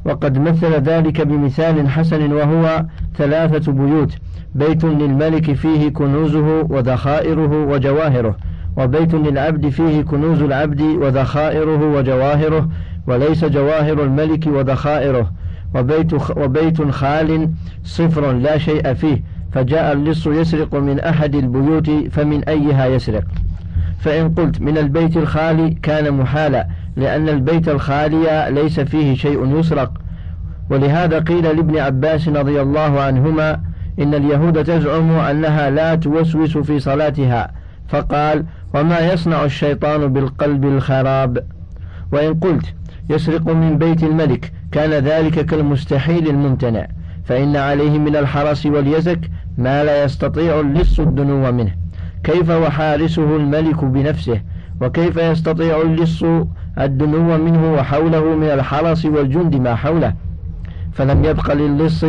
وقد مثل ذلك بمثال حسن وهو ثلاثة بيوت. بيت للملك فيه كنوزه وذخائره وجواهره وبيت للعبد فيه كنوز العبد وذخائره وجواهره وليس جواهر الملك وذخائره. وبيت, وبيت خال صفر لا شيء فيه فجاء اللص يسرق من أحد البيوت فمن أيها يسرق. فإن قلت من البيت الخالي كان محالا لأن البيت الخالي ليس فيه شيء يسرق. ولهذا قيل لابن عباس رضي الله عنهما إن اليهود تزعم أنها لا توسوس في صلاتها. فقال وما يصنع الشيطان بالقلب الخراب؟ وإن قلت يسرق من بيت الملك كان ذلك كالمستحيل الممتنع فإن عليه من الحرس واليزك ما لا يستطيع اللص الدنو منه. كيف وحارسه الملك بنفسه؟ وكيف يستطيع اللص الدنو منه وحوله من الحرس والجند ما حوله؟ فلم يبق للص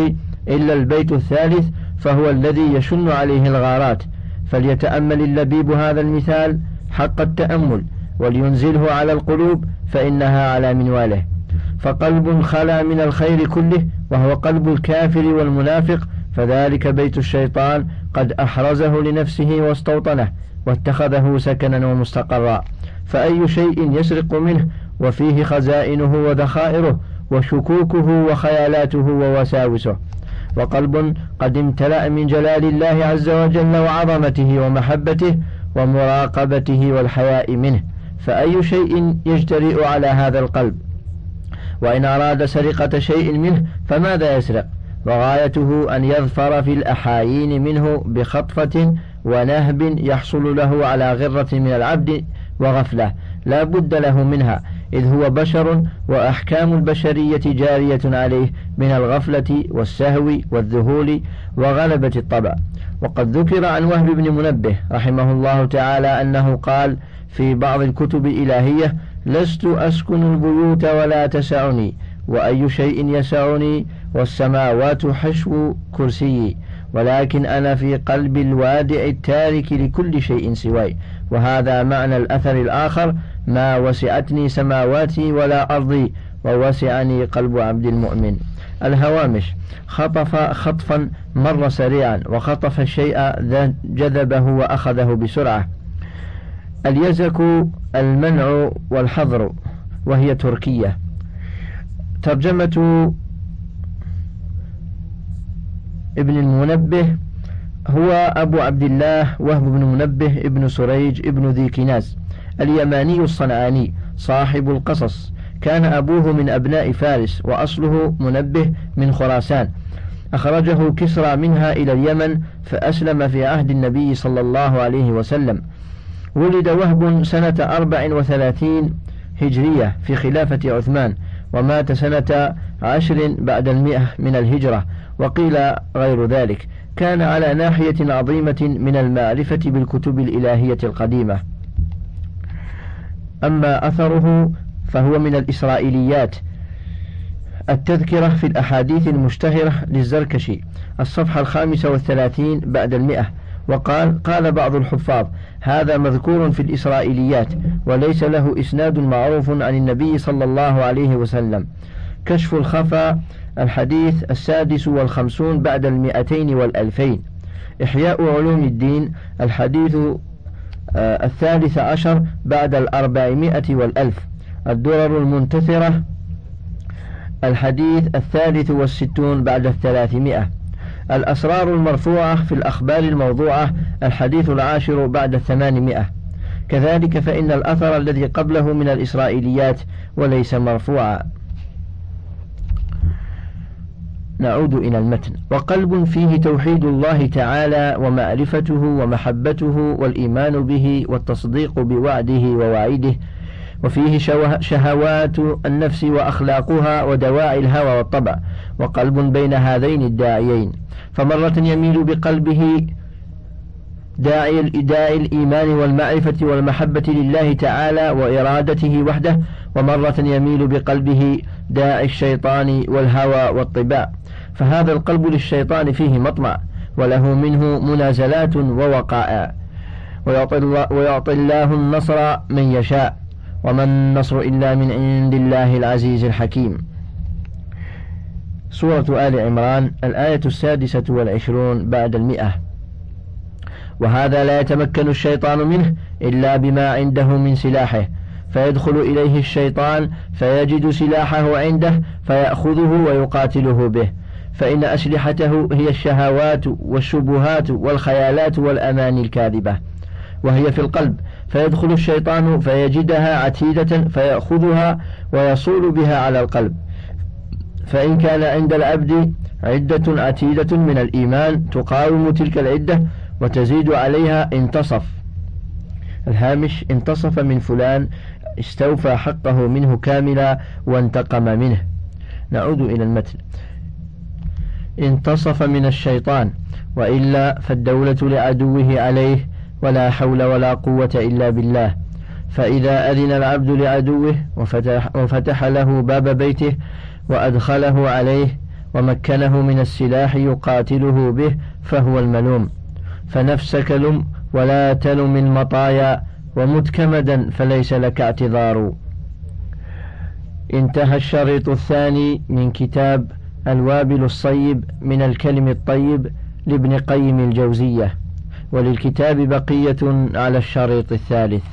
إلا البيت الثالث فهو الذي يشن عليه الغارات. فليتأمل اللبيب هذا المثال حق التأمل ولينزله على القلوب فإنها على منواله. فقلب خلا من الخير كله وهو قلب الكافر والمنافق فذلك بيت الشيطان قد أحرزه لنفسه واستوطنه واتخذه سكنا ومستقرا. فأي شيء يسرق منه وفيه خزائنه وذخائره وشكوكه وخيالاته ووساوسه. وقلب قد امتلأ من جلال الله عز وجل وعظمته ومحبته ومراقبته والحياء منه. فأي شيء يجترئ على هذا القلب؟ وإن أراد سرقة شيء منه فماذا يسرق؟ وغايته أن يظفر في الأحايين منه بخطفة ونهب يحصل له على غرة من العبد وغفلة. لا بد له منها إذ هو بشر وأحكام البشرية جارية عليه من الغفلة والسهو والذهول وغلبة الطبع. وقد ذكر عن وهب بن منبه رحمه الله تعالى أنه قال في بعض الكتب الإلهية لست أسكن البيوت ولا تسعني وأي شيء يسعني والسماوات حشو كرسيي ولكن أنا في قلب الوادع التارك لكل شيء سواي. وهذا معنى الأثر الآخر ما وسعتني سماواتي ولا أرضي ووسعني قلب عبد المؤمن. الهوامش خطف خطفا مر سريعا وخطف الشيء جذبه وأخذه بسرعة. اليزك المنع والحظر وهي تركية. ترجمة ابن المنبه هو أبو عبد الله وهب بن منبه ابن سريج ابن ذي كناز. اليماني الصنعاني صاحب القصص. كان أبوه من أبناء فارس وأصله منبه من خراسان. أخرجه كسرى منها إلى اليمن فأسلم في عهد النبي صلى الله عليه وسلم. ولد وهب سنة أربع وثلاثين هجرية في خلافة عثمان ومات سنة عشر بعد المئة من الهجرة وقيل غير ذلك. كان على ناحية عظيمة من المعرفة بالكتب الإلهية القديمة. أما أثره فهو من الإسرائيليات. التذكرة في الأحاديث المشتهرة للزركشي. الصفحة الخامسة والثلاثين بعد المئة. وقال قال بعض الحفاظ هذا مذكور في الإسرائيليات وليس له إسناد معروف عن النبي صلى الله عليه وسلم. كشف الخفا الحديث السادس والخمسون بعد المئتين والألفين. إحياء علوم الدين الحديث آه، الثالث عشر بعد الأربعمائة والألف. الدرر المنتثرة الحديث الثالث والستون بعد الثلاثمائة. الأسرار المرفوعة في الأخبار الموضوعة الحديث العاشر بعد الثمانمائة. كذلك فإن الأثر الذي قبله من الإسرائيليات وليس مرفوعا. نعود إلى المتن. وقلب فيه توحيد الله تعالى ومعرفته ومحبته والإيمان به والتصديق بوعده ووعيده. وفيه شهوات النفس وأخلاقها ودواعي الهوى والطبع. وقلب بين هذين الداعيين. فمرة يميل بقلبه داعي الإداء الإيمان والمعرفة والمحبة لله تعالى وإرادته وحده. ومرة يميل بقلبه داعي الشيطان والهوى والطباع. فهذا القلب للشيطان فيه مطمع وله منه منازلات ووقائع. ويعطي الله النصر من يشاء وما النصر إلا من عند الله العزيز الحكيم. سورة آل عمران الآية السادسة والعشرون بعد المئة. وهذا لا يتمكن الشيطان منه إلا بما عنده من سلاحه. فيدخل إليه الشيطان فيجد سلاحه عنده فيأخذه ويقاتله به. فإن أسلحته هي الشهوات والشبهات والخيالات والأماني الكاذبة وهي في القلب فيدخل الشيطان فيجدها عتيدة فيأخذها ويصول بها على القلب. فإن كان عند العبد عدة عتيدة من الإيمان تقاوم تلك العدة وتزيد عليها انتصف. الهامش انتصف من فلان استوفى حقه منه كاملا وانتقم منه. نعود إلى المتن. انتصف من الشيطان وإلا فالدولة لعدوه عليه ولا حول ولا قوة إلا بالله. فإذا أذن العبد لعدوه وفتح, وفتح له باب بيته وأدخله عليه ومكنه من السلاح يقاتله به فهو الملوم. فنفسك لم ولا تلم المطايا ومت كمدا فليس لك اعتذار. انتهى الشريط الثاني من كتاب الوابل الصيب من الكلم الطيب لابن قيم الجوزية وللكتاب بقية على الشريط الثالث.